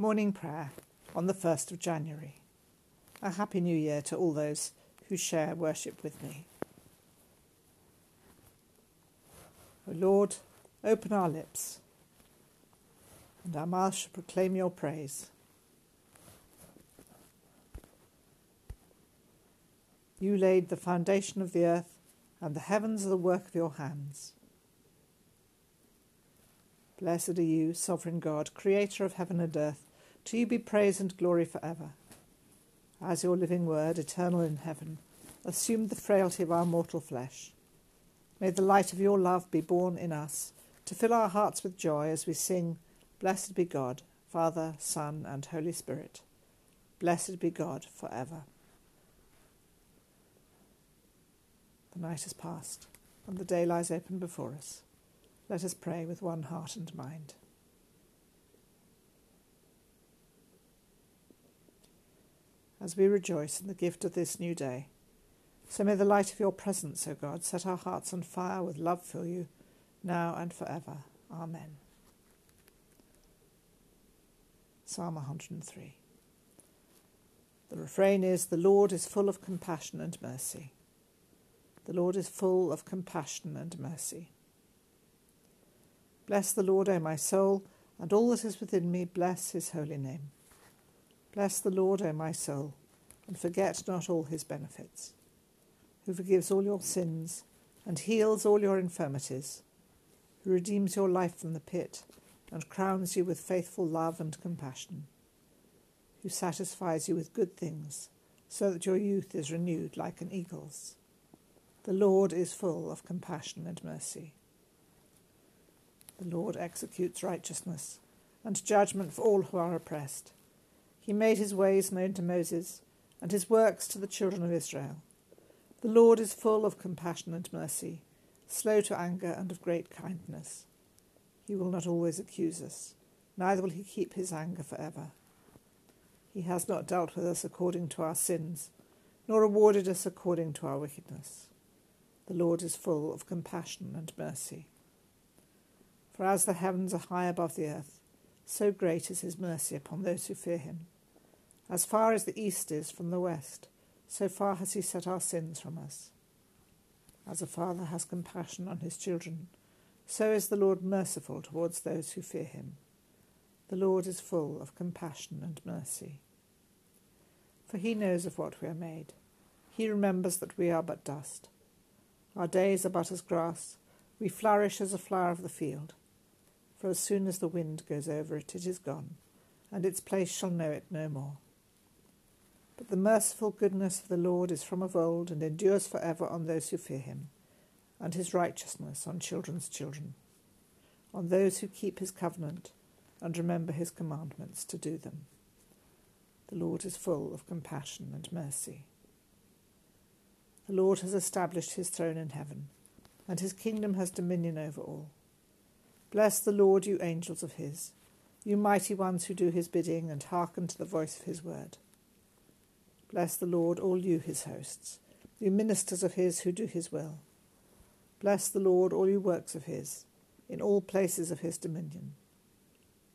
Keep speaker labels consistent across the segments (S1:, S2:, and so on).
S1: Morning Prayer on the 1st of January. A Happy New Year to all those who share worship with me. O Lord, open our lips, and our mouth shall proclaim your praise. You laid the foundation of the earth, and the heavens are the work of your hands. Blessed are you, sovereign God, creator of heaven and earth. To you be praise and glory for ever. As your living word, eternal in heaven, assumed the frailty of our mortal flesh. May the light of your love be born in us, to fill our hearts with joy as we sing, Blessed be God, Father, Son, and Holy Spirit. Blessed be God for ever. The night has passed, and the day lies open before us. Let us pray with one heart and mind. As we rejoice in the gift of this new day, so may the light of your presence, O God, set our hearts on fire with love for you, now and forever. Amen. Psalm 103. The refrain is The Lord is full of compassion and mercy. The Lord is full of compassion and mercy. Bless the Lord, O my soul, and all that is within me, bless his holy name. Bless the Lord, O my soul, and forget not all his benefits, who forgives all your sins and heals all your infirmities, who redeems your life from the pit and crowns you with faithful love and compassion, who satisfies you with good things, so that your youth is renewed like an eagle's. The Lord is full of compassion and mercy. The Lord executes righteousness and judgment for all who are oppressed. He made his ways known to Moses and his works to the children of Israel. The Lord is full of compassion and mercy, slow to anger and of great kindness. He will not always accuse us, neither will he keep his anger for ever. He has not dealt with us according to our sins, nor rewarded us according to our wickedness. The Lord is full of compassion and mercy. For as the heavens are high above the earth, so great is his mercy upon those who fear him. As far as the east is from the west, so far has he set our sins from us. As a father has compassion on his children, so is the Lord merciful towards those who fear him. The Lord is full of compassion and mercy. For he knows of what we are made. He remembers that we are but dust. Our days are but as grass. We flourish as a flower of the field for as soon as the wind goes over it, it is gone, and its place shall know it no more. But the merciful goodness of the Lord is from of old, and endures for ever on those who fear him, and his righteousness on children's children, on those who keep his covenant and remember his commandments to do them. The Lord is full of compassion and mercy. The Lord has established his throne in heaven, and his kingdom has dominion over all. Bless the Lord, you angels of his, you mighty ones who do his bidding and hearken to the voice of his word. Bless the Lord, all you his hosts, you ministers of his who do his will. Bless the Lord, all you works of his, in all places of his dominion.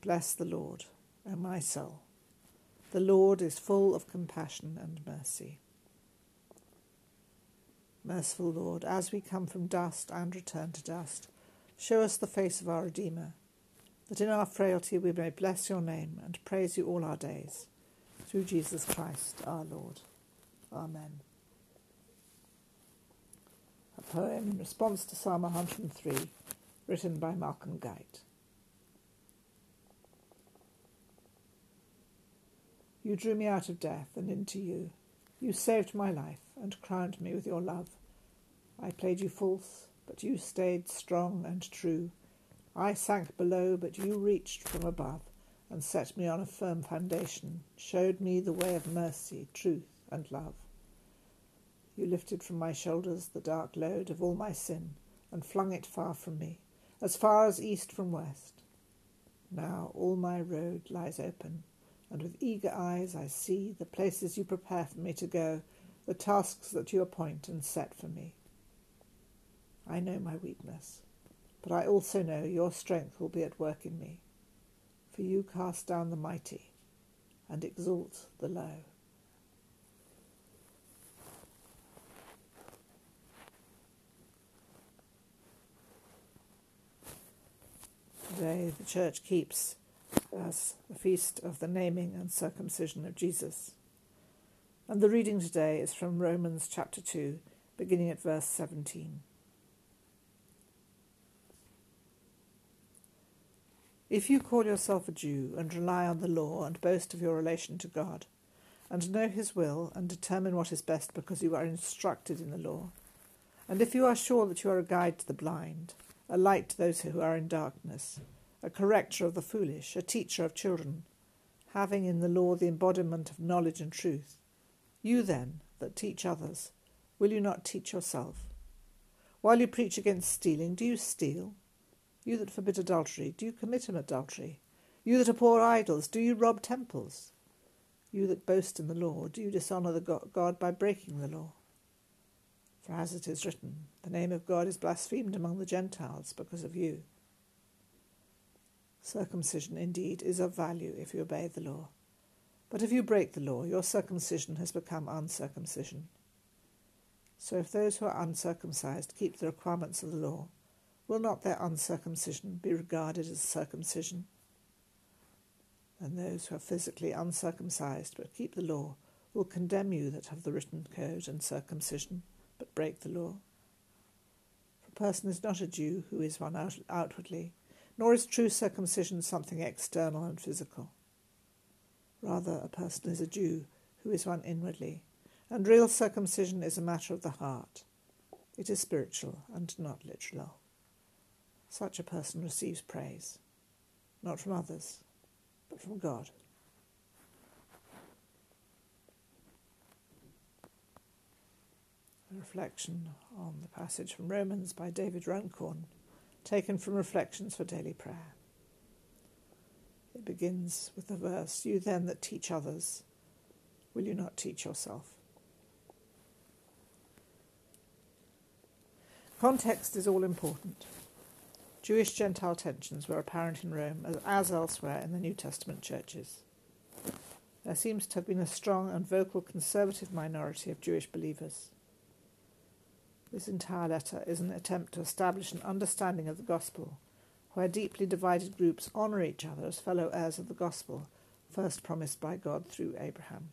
S1: Bless the Lord, O my soul. The Lord is full of compassion and mercy. Merciful Lord, as we come from dust and return to dust, Show us the face of our Redeemer, that in our frailty we may bless your name and praise you all our days. Through Jesus Christ our Lord. Amen. A poem in response to Psalm 103, written by Malcolm Guite. You drew me out of death and into you. You saved my life and crowned me with your love. I played you false but you stayed strong and true. I sank below, but you reached from above and set me on a firm foundation, showed me the way of mercy, truth, and love. You lifted from my shoulders the dark load of all my sin and flung it far from me, as far as east from west. Now all my road lies open, and with eager eyes I see the places you prepare for me to go, the tasks that you appoint and set for me. I know my weakness, but I also know your strength will be at work in me. For you cast down the mighty and exalt the low. Today, the Church keeps as the feast of the naming and circumcision of Jesus. And the reading today is from Romans chapter 2, beginning at verse 17. If you call yourself a Jew and rely on the law and boast of your relation to God, and know His will and determine what is best because you are instructed in the law, and if you are sure that you are a guide to the blind, a light to those who are in darkness, a corrector of the foolish, a teacher of children, having in the law the embodiment of knowledge and truth, you then, that teach others, will you not teach yourself? While you preach against stealing, do you steal? You that forbid adultery, do you commit an adultery? You that abhor idols, do you rob temples? You that boast in the law, do you dishonour the God by breaking the law? For as it is written, the name of God is blasphemed among the Gentiles because of you. Circumcision indeed is of value if you obey the law. But if you break the law, your circumcision has become uncircumcision. So if those who are uncircumcised keep the requirements of the law, will not their uncircumcision be regarded as circumcision? And those who are physically uncircumcised but keep the law will condemn you that have the written code and circumcision but break the law. For a person is not a Jew who is one out- outwardly, nor is true circumcision something external and physical. Rather, a person is a Jew who is one inwardly, and real circumcision is a matter of the heart. It is spiritual and not literal. Such a person receives praise, not from others, but from God. A reflection on the passage from Romans by David Runcorn, taken from Reflections for Daily Prayer. It begins with the verse You then that teach others, will you not teach yourself? Context is all important. Jewish Gentile tensions were apparent in Rome as elsewhere in the New Testament churches. There seems to have been a strong and vocal conservative minority of Jewish believers. This entire letter is an attempt to establish an understanding of the gospel, where deeply divided groups honour each other as fellow heirs of the gospel, first promised by God through Abraham.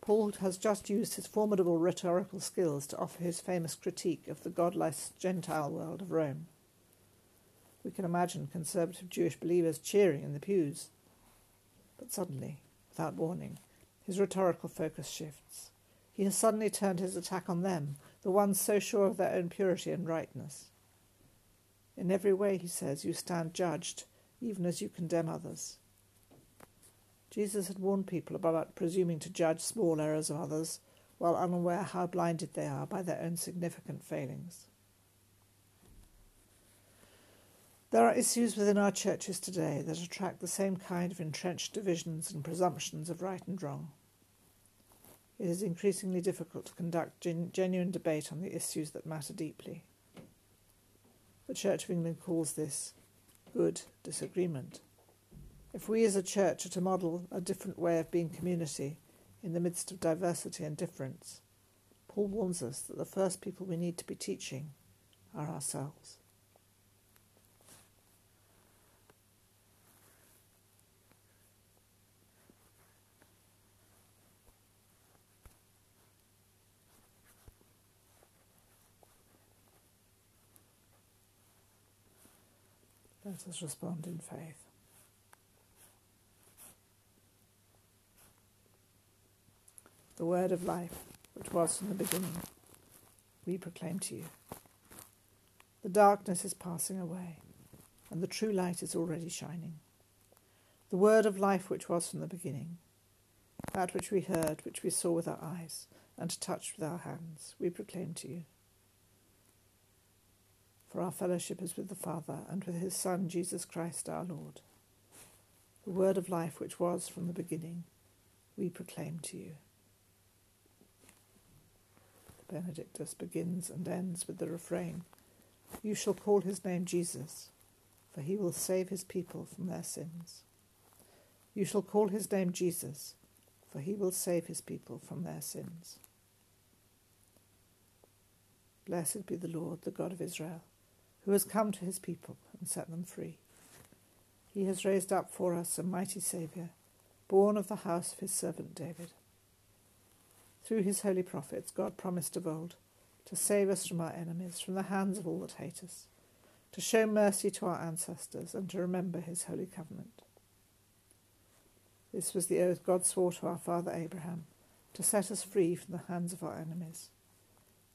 S1: Paul has just used his formidable rhetorical skills to offer his famous critique of the godless Gentile world of Rome. We can imagine conservative Jewish believers cheering in the pews. But suddenly, without warning, his rhetorical focus shifts. He has suddenly turned his attack on them, the ones so sure of their own purity and rightness. In every way, he says, you stand judged, even as you condemn others. Jesus had warned people about presuming to judge small errors of others while unaware how blinded they are by their own significant failings. There are issues within our churches today that attract the same kind of entrenched divisions and presumptions of right and wrong. It is increasingly difficult to conduct gen- genuine debate on the issues that matter deeply. The Church of England calls this good disagreement. If we as a church are to model a different way of being community in the midst of diversity and difference, Paul warns us that the first people we need to be teaching are ourselves. Let us respond in faith. The word of life, which was from the beginning, we proclaim to you. The darkness is passing away, and the true light is already shining. The word of life, which was from the beginning, that which we heard, which we saw with our eyes, and touched with our hands, we proclaim to you. For our fellowship is with the Father and with his Son, Jesus Christ our Lord. The word of life, which was from the beginning, we proclaim to you. Benedictus begins and ends with the refrain You shall call his name Jesus, for he will save his people from their sins. You shall call his name Jesus, for he will save his people from their sins. Blessed be the Lord, the God of Israel, who has come to his people and set them free. He has raised up for us a mighty Saviour, born of the house of his servant David. Through his holy prophets, God promised of old to save us from our enemies, from the hands of all that hate us, to show mercy to our ancestors, and to remember his holy covenant. This was the oath God swore to our father Abraham, to set us free from the hands of our enemies,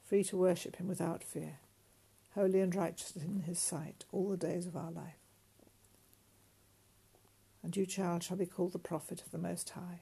S1: free to worship him without fear, holy and righteous in his sight all the days of our life. And you, child, shall be called the prophet of the Most High,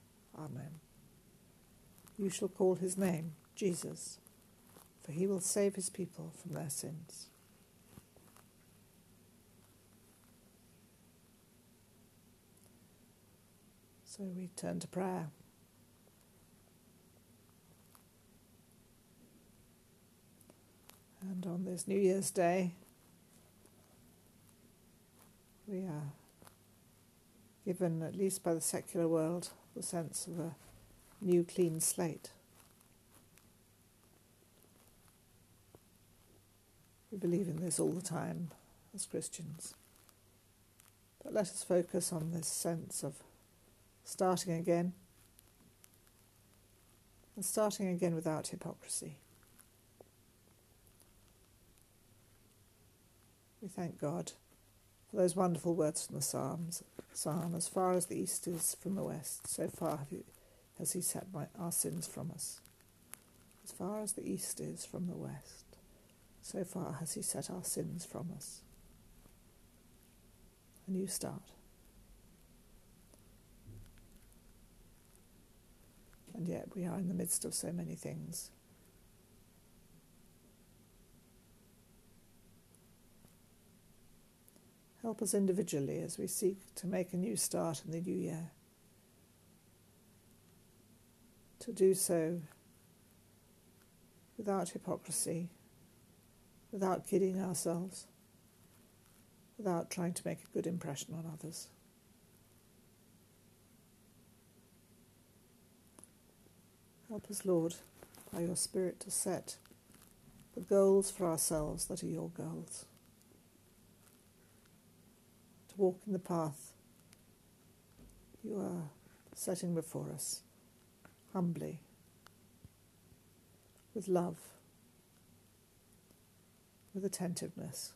S1: Amen. You shall call his name Jesus, for he will save his people from their sins. So we turn to prayer. And on this New Year's Day, we are given, at least by the secular world, the sense of a new clean slate. We believe in this all the time as Christians. But let us focus on this sense of starting again and starting again without hypocrisy. We thank God those wonderful words from the Psalms. Psalm, as far as the east is from the west, so far has He set my, our sins from us. As far as the east is from the west, so far has He set our sins from us. A new start. And yet we are in the midst of so many things. Help us individually as we seek to make a new start in the new year. To do so without hypocrisy, without kidding ourselves, without trying to make a good impression on others. Help us, Lord, by your Spirit to set the goals for ourselves that are your goals to walk in the path you are setting before us humbly, with love, with attentiveness,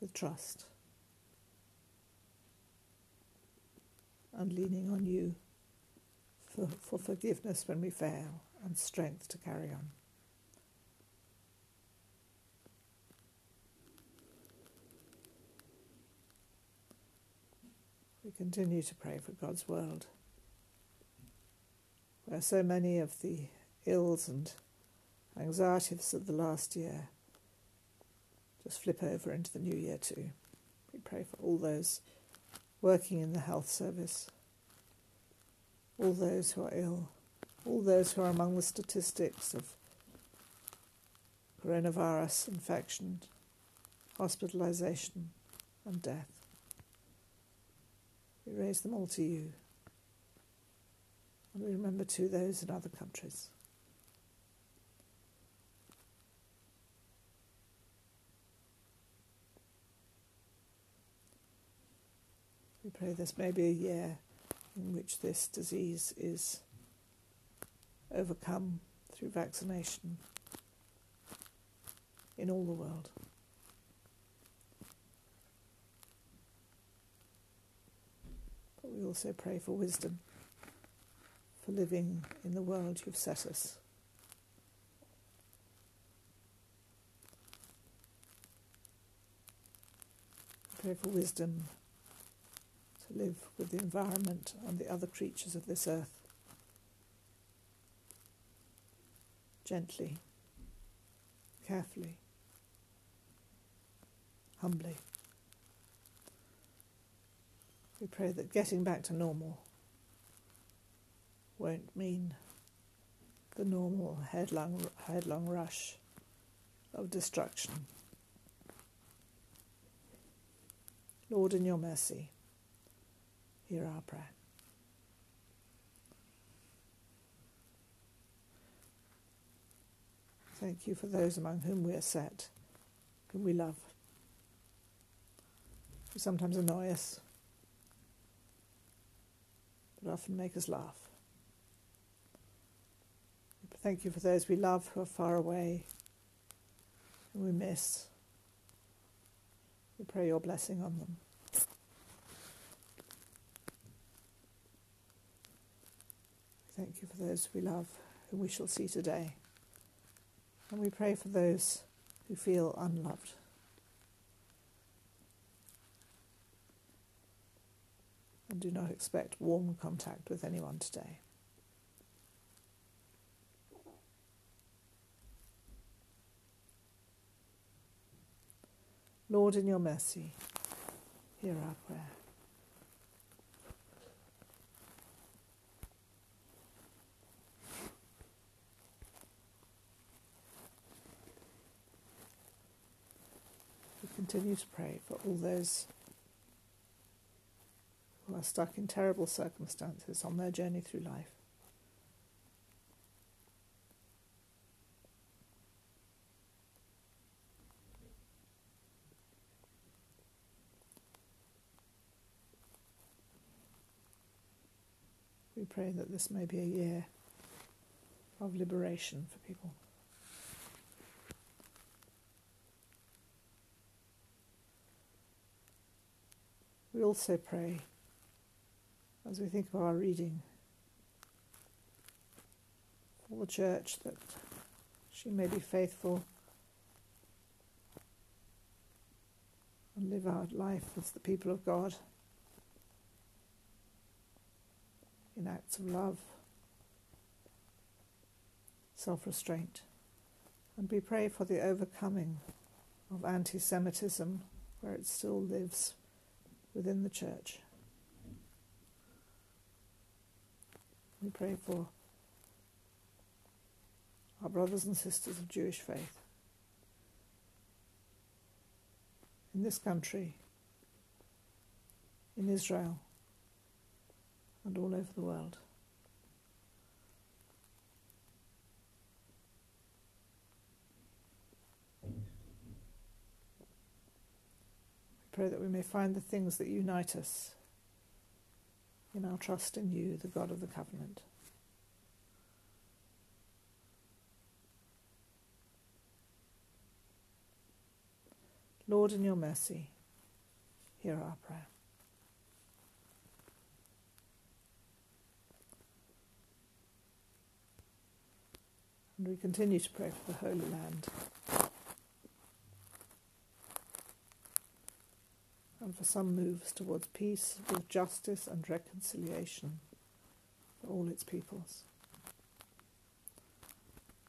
S1: with trust, and leaning on you for, for forgiveness when we fail and strength to carry on. We continue to pray for God's world, where so many of the ills and anxieties of the last year just flip over into the new year too. We pray for all those working in the health service, all those who are ill, all those who are among the statistics of coronavirus infection, hospitalization, and death. We raise them all to you. And we remember too those in other countries. We pray this may be a year in which this disease is overcome through vaccination in all the world. We also pray for wisdom for living in the world you've set us. Pray for wisdom to live with the environment and the other creatures of this earth. Gently, carefully, humbly. We pray that getting back to normal won't mean the normal headlong, headlong rush of destruction. Lord, in your mercy, hear our prayer. Thank you for those among whom we are set, whom we love, who sometimes annoy us, but often make us laugh. Thank you for those we love who are far away and we miss. We pray your blessing on them. Thank you for those we love whom we shall see today. And we pray for those who feel unloved. And do not expect warm contact with anyone today. Lord, in your mercy, hear our prayer. We continue to pray for all those who are stuck in terrible circumstances on their journey through life. We pray that this may be a year of liberation for people. We also pray as we think of our reading for the church that she may be faithful and live our life as the people of God in acts of love, self restraint. And we pray for the overcoming of anti Semitism where it still lives within the church. We pray for our brothers and sisters of Jewish faith in this country, in Israel, and all over the world. Pray that we may find the things that unite us in our trust in you, the God of the covenant. Lord, in your mercy, hear our prayer. And we continue to pray for the Holy Land. And for some moves towards peace with justice and reconciliation for all its peoples,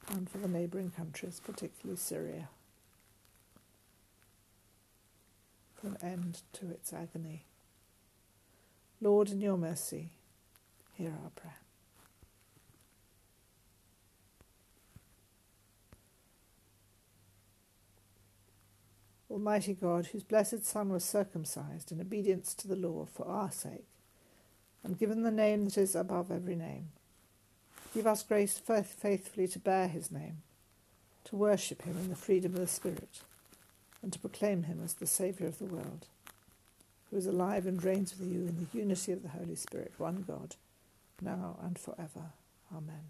S1: and for the neighbouring countries, particularly Syria, for an end to its agony. Lord, in your mercy, hear our prayer. Almighty God, whose blessed Son was circumcised in obedience to the law for our sake, and given the name that is above every name, give us grace faithfully to bear his name, to worship him in the freedom of the Spirit, and to proclaim him as the Saviour of the world, who is alive and reigns with you in the unity of the Holy Spirit, one God, now and forever. Amen.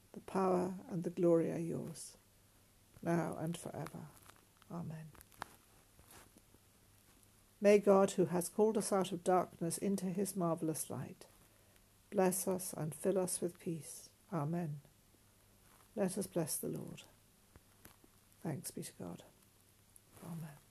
S1: the power, and the glory are yours, now and forever. Amen. May God, who has called us out of darkness into his marvellous light, bless us and fill us with peace. Amen. Let us bless the Lord. Thanks be to God. Amen.